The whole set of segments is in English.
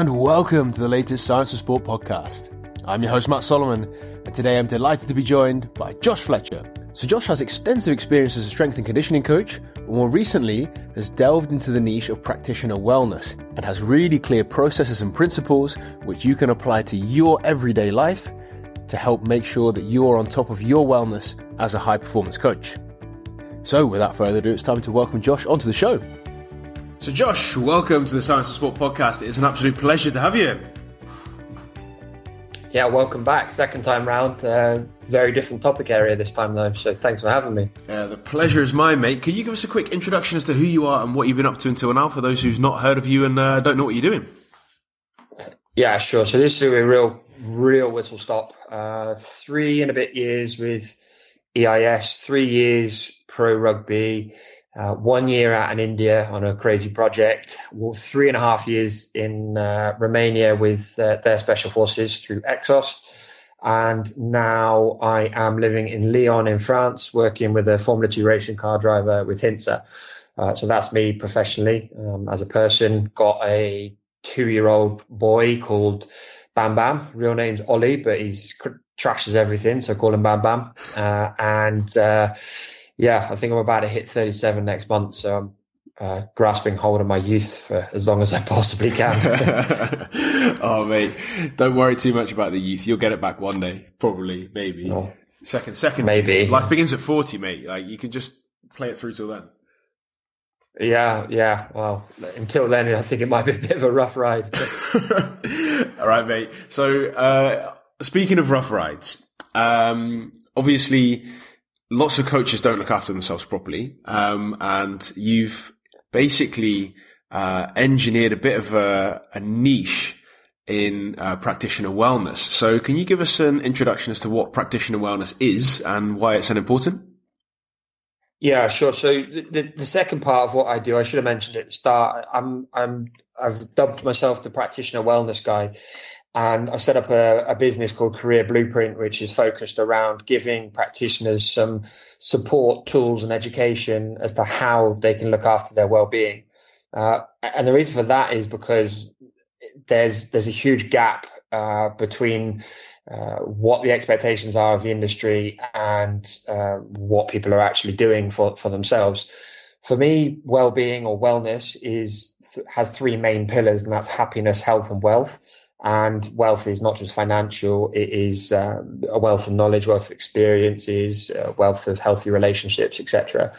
and welcome to the latest Science for Sport podcast. I'm your host, Matt Solomon, and today I'm delighted to be joined by Josh Fletcher. So, Josh has extensive experience as a strength and conditioning coach, but more recently has delved into the niche of practitioner wellness and has really clear processes and principles which you can apply to your everyday life to help make sure that you're on top of your wellness as a high performance coach. So, without further ado, it's time to welcome Josh onto the show. So, Josh, welcome to the Science for Sport podcast. It's an absolute pleasure to have you. Yeah, welcome back. Second time round. Uh, very different topic area this time, though. So thanks for having me. Uh, the pleasure is mine, mate. Can you give us a quick introduction as to who you are and what you've been up to until now for those who've not heard of you and uh, don't know what you're doing? Yeah, sure. So this is a real, real whistle stop. Uh, three and a bit years with EIS, three years pro rugby, uh, one year out in India on a crazy project, well, three and a half years in uh, Romania with uh, their special forces through Exos. And now I am living in Lyon in France, working with a Formula 2 racing car driver with Hintsa. Uh, so that's me professionally um, as a person. Got a two year old boy called Bam Bam. Real name's Ollie, but he's trashes everything. So call him Bam Bam. Uh, and, uh, yeah, I think I'm about to hit 37 next month. So I'm uh, grasping hold of my youth for as long as I possibly can. oh, mate, don't worry too much about the youth. You'll get it back one day, probably, maybe. No. Second, second, maybe. Life begins at 40, mate. Like you can just play it through till then. Yeah, yeah. Well, until then, I think it might be a bit of a rough ride. All right, mate. So, uh, speaking of rough rides, um, obviously lots of coaches don't look after themselves properly. Um, and you've basically, uh, engineered a bit of a, a niche in uh, practitioner wellness. So can you give us an introduction as to what practitioner wellness is and why it's so important? Yeah, sure. So the, the second part of what I do, I should have mentioned at the start. I'm I'm I've dubbed myself the practitioner wellness guy, and I've set up a, a, business called Career Blueprint, which is focused around giving practitioners some support, tools, and education as to how they can look after their well-being. Uh, and the reason for that is because there's there's a huge gap uh, between uh, what the expectations are of the industry and uh, what people are actually doing for for themselves. For me, well-being or wellness is has three main pillars, and that's happiness, health, and wealth and wealth is not just financial; it is um, a wealth of knowledge, wealth of experiences, uh, wealth of healthy relationships, etc.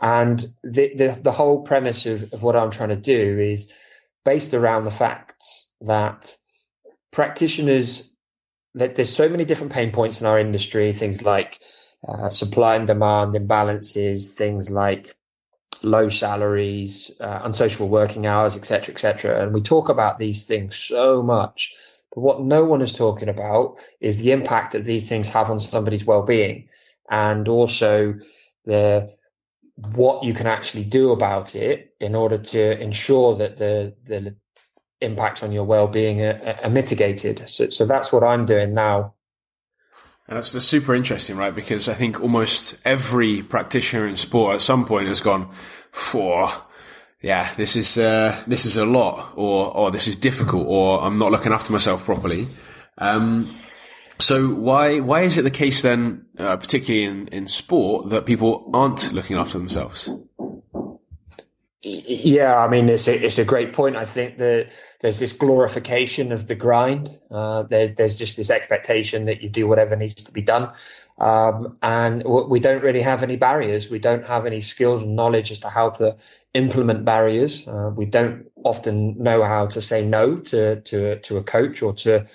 And the, the, the whole premise of, of what I'm trying to do is based around the facts that practitioners there's so many different pain points in our industry, things like uh, supply and demand imbalances, things like low salaries, uh, unsociable working hours, etc., etc. And we talk about these things so much, but what no one is talking about is the impact that these things have on somebody's well-being, and also the what you can actually do about it in order to ensure that the the impact on your well-being are, are mitigated. So, so that's what I'm doing now and that's, that's super interesting, right? Because I think almost every practitioner in sport at some point has gone, for yeah, this is, uh, this is a lot or, or this is difficult or I'm not looking after myself properly. Um, so why, why is it the case then, uh, particularly in, in sport that people aren't looking after themselves? Yeah, I mean it's a it's a great point. I think that there's this glorification of the grind. Uh, there's there's just this expectation that you do whatever needs to be done, um, and we don't really have any barriers. We don't have any skills and knowledge as to how to implement barriers. Uh, we don't often know how to say no to to to a coach or to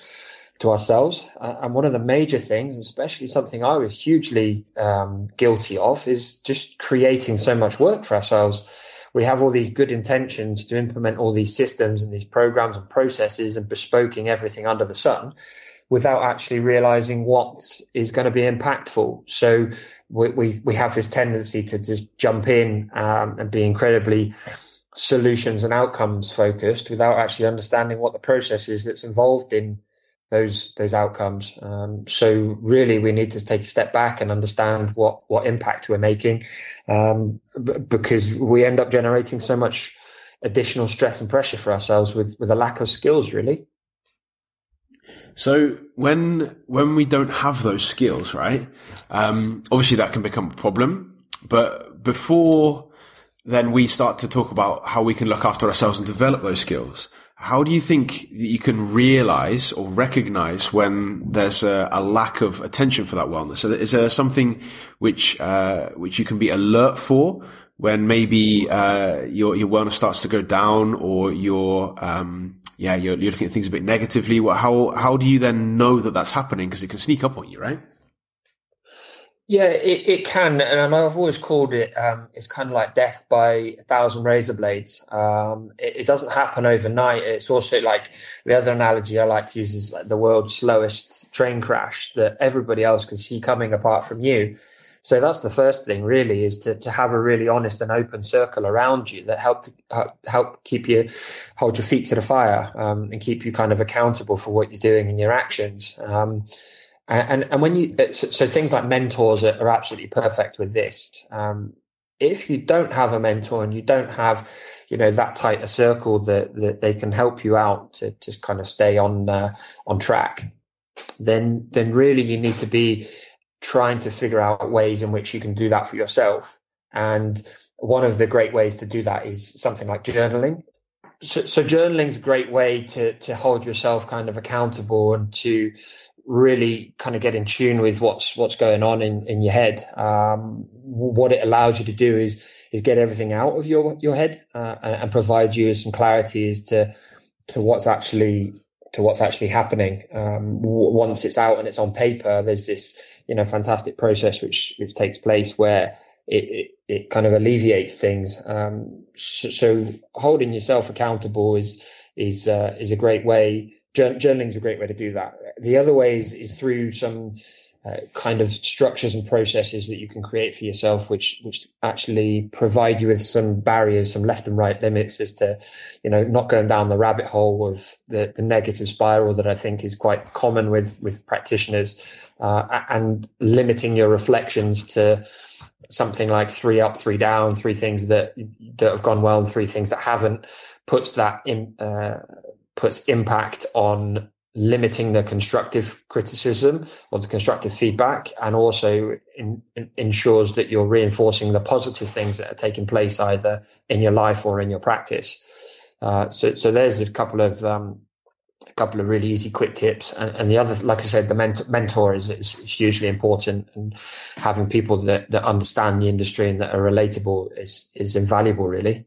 to ourselves. Uh, and one of the major things, especially something I was hugely um, guilty of, is just creating so much work for ourselves we have all these good intentions to implement all these systems and these programs and processes and bespoking everything under the sun without actually realizing what is going to be impactful. So we, we, we have this tendency to just jump in um, and be incredibly solutions and outcomes focused without actually understanding what the process is that's involved in those those outcomes. Um, so really, we need to take a step back and understand what what impact we're making, um, b- because we end up generating so much additional stress and pressure for ourselves with with a lack of skills, really. So when when we don't have those skills, right? Um, obviously, that can become a problem. But before then, we start to talk about how we can look after ourselves and develop those skills. How do you think that you can realize or recognize when there's a, a lack of attention for that wellness? So is there something which uh, which you can be alert for when maybe uh, your your wellness starts to go down or your um, yeah, you're, you're looking at things a bit negatively. How how do you then know that that's happening? Because it can sneak up on you, right? Yeah, it, it can, and I've always called it. Um, it's kind of like death by a thousand razor blades. Um, it, it, doesn't happen overnight. It's also like the other analogy I like to use is like the world's slowest train crash that everybody else can see coming apart from you. So that's the first thing, really, is to, to have a really honest and open circle around you that help to help keep you hold your feet to the fire um, and keep you kind of accountable for what you're doing and your actions. And and when you so, so, things like mentors are, are, absolutely perfect with this. Um, if you don't have a mentor and you don't have, you know, that tight a circle that, that they can help you out to, to kind of stay on uh, on track, then then really you need to be trying to figure out ways in which you can do that for yourself. And one of the great ways to do that is something like journaling. So, so journaling is a great way to to hold yourself kind of accountable and to really kind of get in tune with what's what's going on in, in your head. Um, what it allows you to do is is get everything out of your your head uh, and, and, provide you with some clarity as to to what's actually to what's actually happening. Um, once it's out and it's on paper, there's this you know fantastic process which which takes place where it, it, it kind of alleviates things. Um, so, so, holding yourself accountable is is uh, is a great way. Journaling is a great way to do that. The other way is, is through some uh, kind of structures and processes that you can create for yourself, which which actually provide you with some barriers, some left and right limits as to, you know, not going down the rabbit hole of the, the negative spiral that I think is quite common with with practitioners, uh, and limiting your reflections to something like three up, three down, three things that that have gone well and three things that haven't, puts that in uh, puts impact on limiting the constructive criticism or the constructive feedback and also in, in, ensures that you're reinforcing the positive things that are taking place either in your life or in your practice. Uh, so so there's a couple of um, a couple of really easy quick tips. And, and the other like i said the mentor, mentor is, is, is hugely important and having people that, that understand the industry and that are relatable is is invaluable really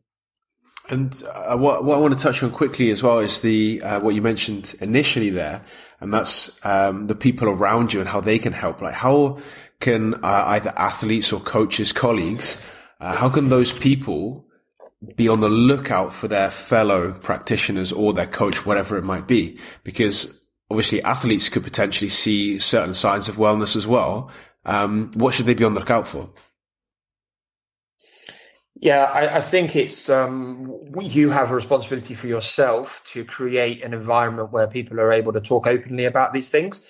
and uh, what, what I want to touch on quickly as well is the uh, what you mentioned initially there, and that's um, the people around you and how they can help. Like how can uh, either athletes or coaches, colleagues, uh, how can those people be on the lookout for their fellow practitioners or their coach, whatever it might be? Because obviously athletes could potentially see certain signs of wellness as well. Um, what should they be on the lookout for? Yeah, I, I think it's um, you have a responsibility for yourself to create an environment where people are able to talk openly about these things.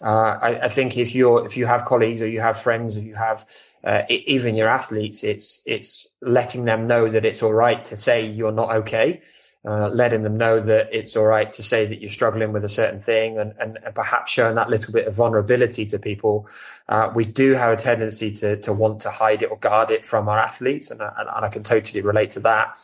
Uh, I, I, think if you're if you have colleagues or you have friends or you have uh, even your athletes, it's it's letting them know that it's all right to say you're not okay uh, letting them know that it's all right to say that you're struggling with a certain thing and, and, perhaps showing that little bit of vulnerability to people. Uh, we do have a tendency to, to want to hide it or guard it from our athletes. And, and, and I can totally relate to that.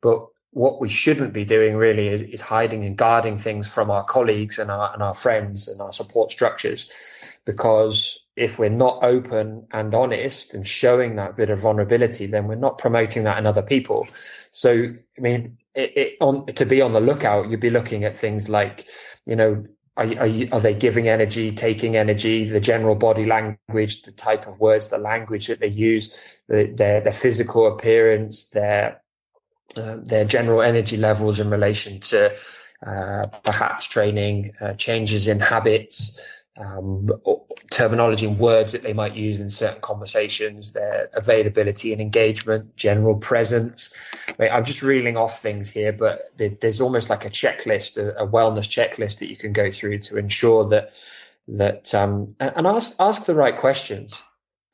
But what we shouldn't be doing really is, is hiding and guarding things from our colleagues and our, and our friends and our support structures. Because if we're not open and honest and showing that bit of vulnerability, then we're not promoting that in other people. So, I mean, it, it, on to be on the lookout, you'd be looking at things like, you know, are, are, you, are, they giving energy, taking energy, the general body language, the type of words, the language that they use, the, their their physical appearance, their uh, their general energy levels in relation to uh, perhaps training, uh, changes in habits, um, terminology and words that they might use in certain conversations, their availability and engagement, general presence. I mean, I'm just reeling off things here, but there's almost like a checklist, a, wellness checklist that you can go through to ensure that that um, and ask ask the right questions.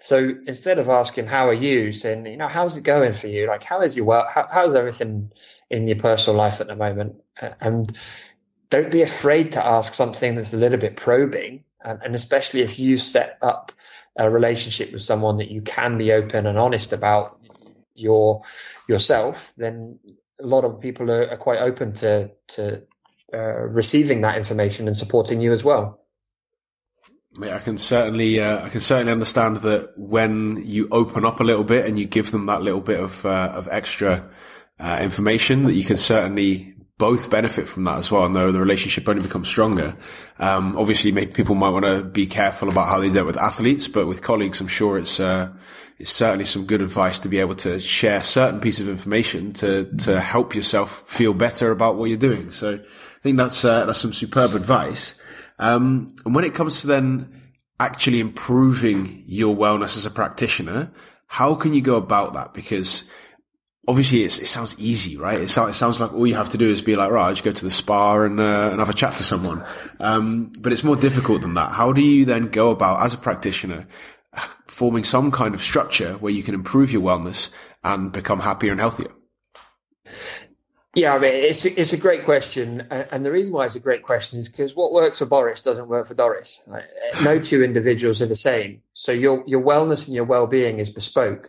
So instead of asking how are you, saying you know how's it going for you, like how is your work, how, how's everything in your personal life at the moment, and don't be afraid to ask something that's a little bit probing, and, and especially if you set up a relationship with someone that you can be open and honest about your yourself, then a lot of people are, are quite open to to uh, receiving that information and supporting you as well. I can certainly, uh, I can certainly understand that when you open up a little bit and you give them that little bit of uh, of extra uh, information, that you can certainly both benefit from that as well. And though the relationship only becomes stronger, um, obviously, maybe people might want to be careful about how they deal with athletes, but with colleagues, I'm sure it's uh, it's certainly some good advice to be able to share certain piece of information to to help yourself feel better about what you're doing. So I think that's uh, that's some superb advice. Um, and when it comes to then actually improving your wellness as a practitioner, how can you go about that? Because obviously it sounds easy, right? It, it, sounds like all you have to do is be like, right, just go to the spa and, uh, and have a chat to someone. Um, but it's more difficult than that. How do you then go about as a practitioner forming some kind of structure where you can improve your wellness and become happier and healthier? Yeah, I mean, it's it's a great question, and the reason why it's a great question is because what works for Boris doesn't work for Doris. No two individuals are the same, so your your wellness and your well being is bespoke,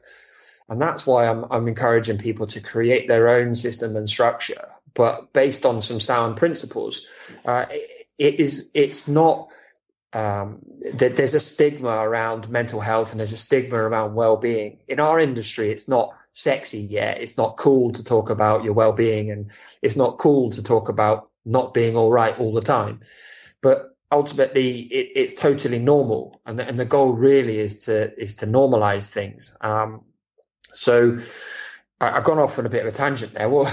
and that's why I'm I'm encouraging people to create their own system and structure, but based on some sound principles. Uh, it, it is it's not um, there's a stigma around mental health and there's a stigma around well-being. In our industry it's not sexy yet. It's not cool to talk about your well-being and it's not cool to talk about not being all right all the time. But ultimately it, it's totally normal. And the, and the goal really is to is to normalize things. Um, so I, have gone off on a bit of a tangent there. Well,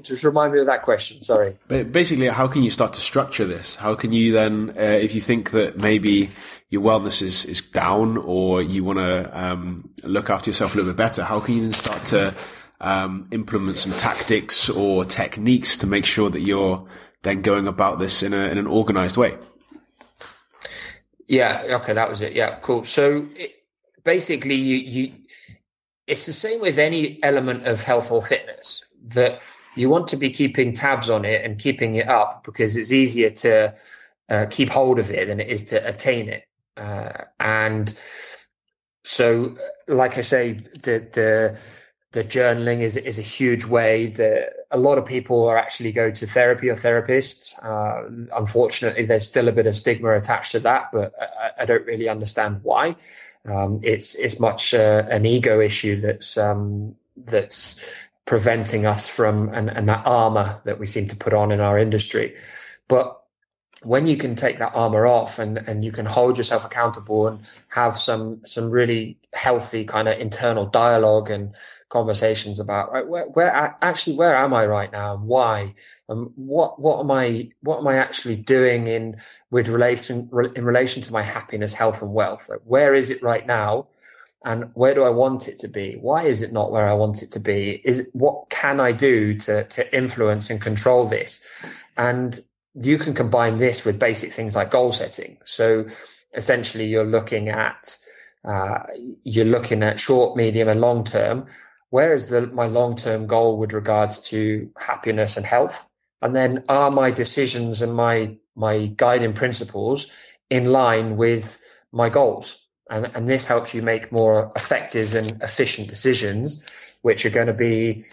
just remind me of that question. Sorry. But basically, how can you start to structure this? How can you then, uh, if you think that maybe your wellness is, is down or you want to um, look after yourself a little bit better, how can you then start to um, implement some tactics or techniques to make sure that you're then going about this in, a, in an organized way? Yeah. Okay. That was it. Yeah. Cool. So it, basically, you, you it's the same with any element of health or fitness that you want to be keeping tabs on it and keeping it up because it's easier to uh, keep hold of it than it is to attain it. Uh, and so, like I say, the the the journaling is is a huge way that a lot of people are actually go to therapy or therapists. Uh, unfortunately, there's still a bit of stigma attached to that, but I, I don't really understand why. Um, it's it's much uh, an ego issue that's um, that's preventing us from and, and that armor that we seem to put on in our industry. But when you can take that armor off and, and you can hold yourself accountable and have some some really healthy kind of internal dialogue and conversations about right where, where actually where am I right now and why? And what what am I what am I actually doing in with relation in relation to my happiness health and wealth? Like where is it right now? And where do I want it to be? Why is it not where I want it to be? Is what can I do to to influence and control this? And you can combine this with basic things like goal setting. So essentially you're looking at, uh, you're looking at short, medium and long term. Where is the, my long term goal with regards to happiness and health? And then are my decisions and my, my guiding principles in line with my goals? And, and this helps you make more effective and efficient decisions, which are going to be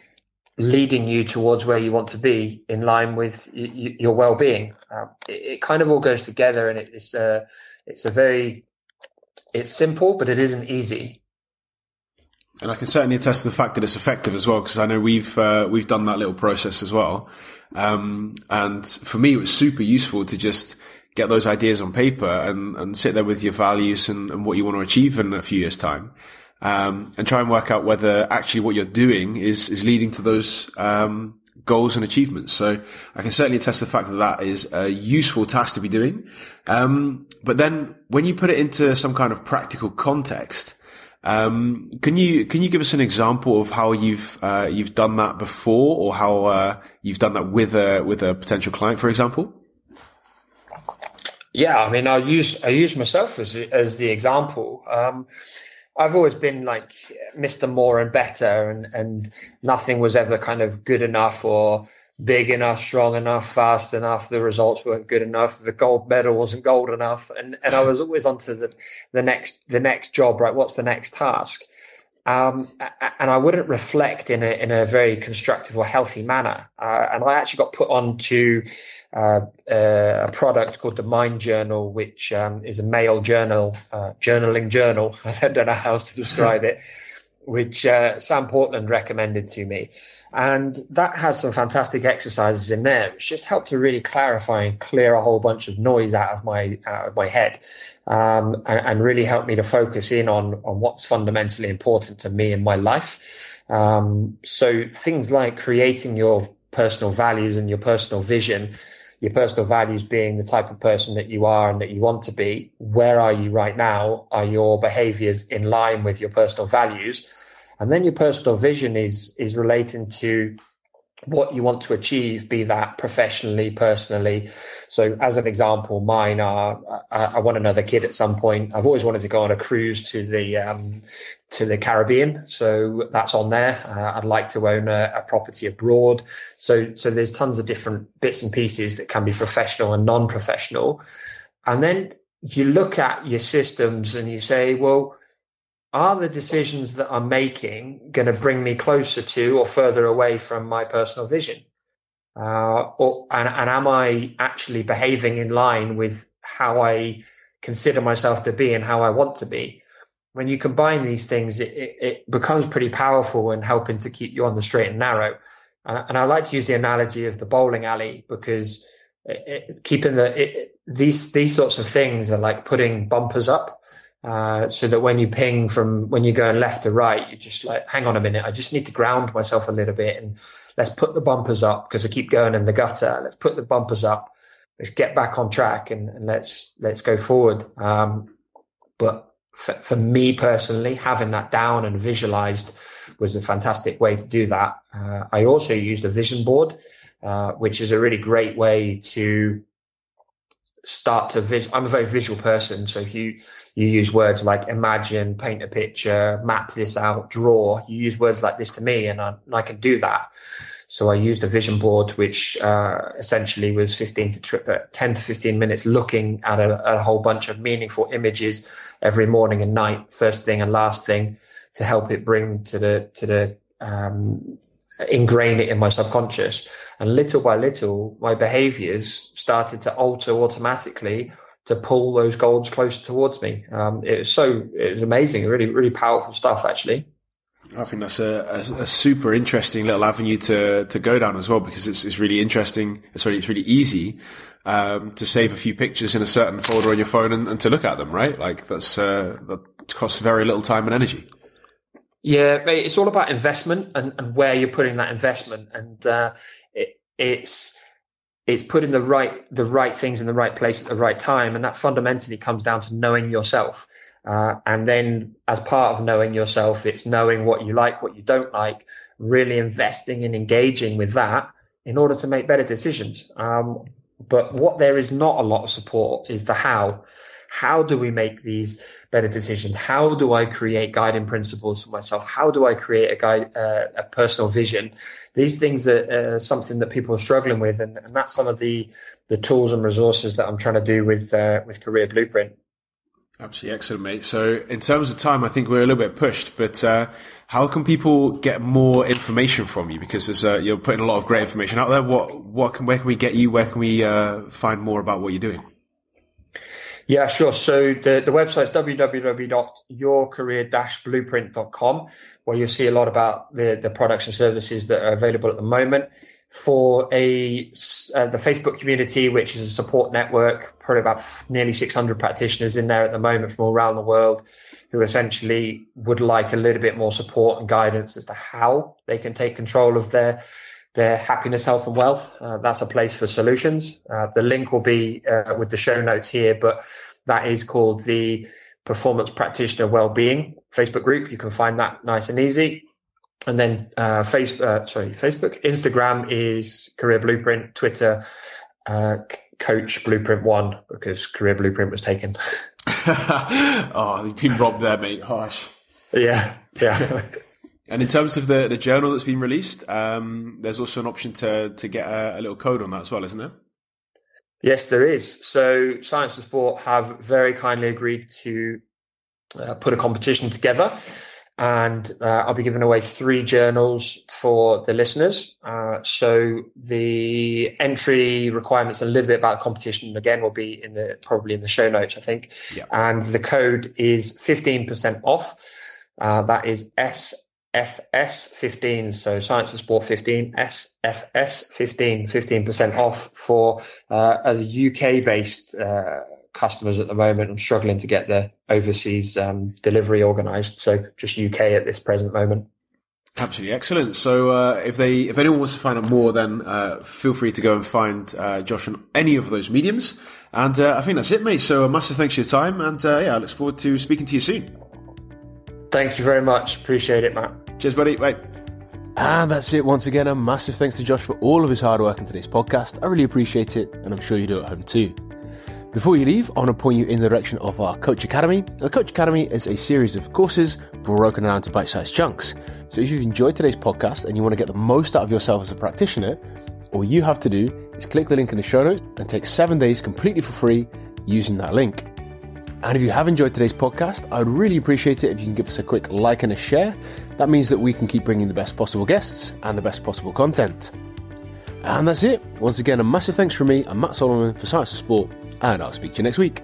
leading you towards where you want to be in line with y- y- your well-being. Um, it, it, kind of all goes together, and it's a it's a very it's simple, but it isn't easy. And I can certainly attest to the fact that it's effective as well, because I know we've uh, we've done that little process as well. Um, and for me, it was super useful to just get those ideas on paper and, and sit there with your values and, and what you want to achieve in a few years' time um, and try and work out whether actually what you're doing is is leading to those um, goals and achievements. So I can certainly attest the fact that that is a useful task to be doing. Um, but then when you put it into some kind of practical context, um, can you can you give us an example of how you've uh, you've done that before, or how uh, you've done that with a with a potential client, for example? Yeah, I mean, I use I use myself as as the example. Um, I've always been like Mr. More and better, and and nothing was ever kind of good enough or big enough, strong enough, fast enough. The results weren't good enough. The gold medal wasn't gold enough, and and I was always on to the the next the next job. Right, what's the next task? Um, and I wouldn't reflect in a in a very constructive or healthy manner. Uh, and I actually got put onto uh, uh, a product called the Mind Journal, which um, is a male journal, uh, journaling journal. I don't know how else to describe it, which uh, Sam Portland recommended to me. And that has some fantastic exercises in there, which just help to really clarify and clear a whole bunch of noise out of my out of my head, um, and, and, really help me to focus in on on what's fundamentally important to me in my life. Um, so things like creating your personal values and your personal vision, your personal values being the type of person that you are and that you want to be. Where are you right now? Are your behaviors in line with your personal values? And then your personal vision is is relating to what you want to achieve, be that professionally, personally. So, as an example, mine are I, I, want another kid at some point. I've always wanted to go on a cruise to the um, to the Caribbean, so that's on there. Uh, I'd like to own a, a, property abroad. So, so there's tons of different bits and pieces that can be professional and non-professional. And then you look at your systems and you say, well are the decisions that I'm making going to bring me closer to or further away from my personal vision? Uh, or, and, and am I actually behaving in line with how I consider myself to be and how I want to be? When you combine these things, it, it, it becomes pretty powerful in helping to keep you on the straight and narrow. And, and I like to use the analogy of the bowling alley because it, keeping the these these sorts of things are like putting bumpers up. Uh, so that when you ping from when you're going left to right, you just like, hang on a minute, I just need to ground myself a little bit and let's put the bumpers up because I keep going in the gutter. Let's put the bumpers up. Let's get back on track and, and let's let's go forward. Um, but for, for, me personally, having that down and visualized was a fantastic way to do that. Uh, I also used a vision board, uh, which is a really great way to start to vis- I'm a very visual person. So if you, you use words like imagine, paint a picture, map this out, draw, you use words like this to me and I, and I can do that. So I used a vision board, which uh, essentially was 15 to trip at 10 to 15 minutes looking at a, a, whole bunch of meaningful images every morning and night, first thing and last thing to help it bring to the, to the, um, ingrain it in my subconscious. And little by little, my behaviors started to alter automatically to pull those goals closer towards me. Um, it was so, it was amazing, really, really powerful stuff, actually. I think that's a, a, a, super interesting little avenue to, to go down as well, because it's, it's really interesting. Sorry, it's really easy, um, to save a few pictures in a certain folder on your phone and, and to look at them, right? Like that's, uh, that costs very little time and energy. Yeah, it's all about investment and, and where you're putting that investment, and uh, it, it's it's putting the right the right things in the right place at the right time, and that fundamentally comes down to knowing yourself. Uh, and then, as part of knowing yourself, it's knowing what you like, what you don't like, really investing and engaging with that in order to make better decisions. Um, but what there is not a lot of support is the how. How do we make these better decisions? How do I create guiding principles for myself? How do I create a guide, uh, a personal vision? These things are uh, something that people are struggling with, and, and, that's some of the the tools and resources that I'm trying to do with uh, with Career Blueprint. Absolutely excellent, mate. So, in terms of time, I think we're a little bit pushed, but uh, how can people get more information from you? Because uh, you're putting a lot of great information out there. What, what can, where can we get you? Where can we uh, find more about what you're doing? Yeah, sure. So the, the website is www.yourcareer-blueprint.com, where you'll see a lot about the, the products and services that are available at the moment. For a uh, the Facebook community, which is a support network, probably about nearly 600 practitioners in there at the moment from all around the world, who essentially would like a little bit more support and guidance as to how they can take control of their their happiness, health, and wealth. Uh, that's a place for solutions. Uh, the link will be uh, with the show notes here, but that is called the Performance Practitioner Wellbeing Facebook group. You can find that nice and easy. And then uh, face, uh, sorry, Facebook, Instagram is Career Blueprint, Twitter, uh, Coach Blueprint One because Career Blueprint was taken. oh, you've been robbed there, mate. Harsh. Yeah, yeah. And in terms of the, the journal that's been released, um, there's also an option to to get a, a, little code on that as well, isn't there? Yes, there is. So Science for Sport have very kindly agreed to uh, put a competition together, and uh, I'll be giving away three journals for the listeners. Uh, so the entry requirements and a little bit about the competition again will be in the probably in the show notes, I think. Yeah. And the code is fifteen percent off. Uh, that is S SFS15, so Science for Sport 15, SFS15, 15% off for uh, UK based uh, customers at the moment. I'm struggling to get the overseas um, delivery organised, so just UK at this present moment. Absolutely excellent. So, uh, if they, if anyone wants to find out more, then uh, feel free to go and find uh, Josh on any of those mediums. And uh, I think that's it, mate. So, a massive thanks for your time, and uh, yeah, I look forward to speaking to you soon. Thank you very much. Appreciate it, Matt. Cheers, buddy. Bye. And that's it once again. A massive thanks to Josh for all of his hard work in today's podcast. I really appreciate it, and I'm sure you do at home too. Before you leave, I want to point you in the direction of our Coach Academy. The Coach Academy is a series of courses broken down into bite sized chunks. So if you've enjoyed today's podcast and you want to get the most out of yourself as a practitioner, all you have to do is click the link in the show notes and take seven days completely for free using that link. And if you have enjoyed today's podcast, I would really appreciate it if you can give us a quick like and a share. That means that we can keep bringing the best possible guests and the best possible content. And that's it. Once again, a massive thanks from me. I'm Matt Solomon for Science for Sport and I'll speak to you next week.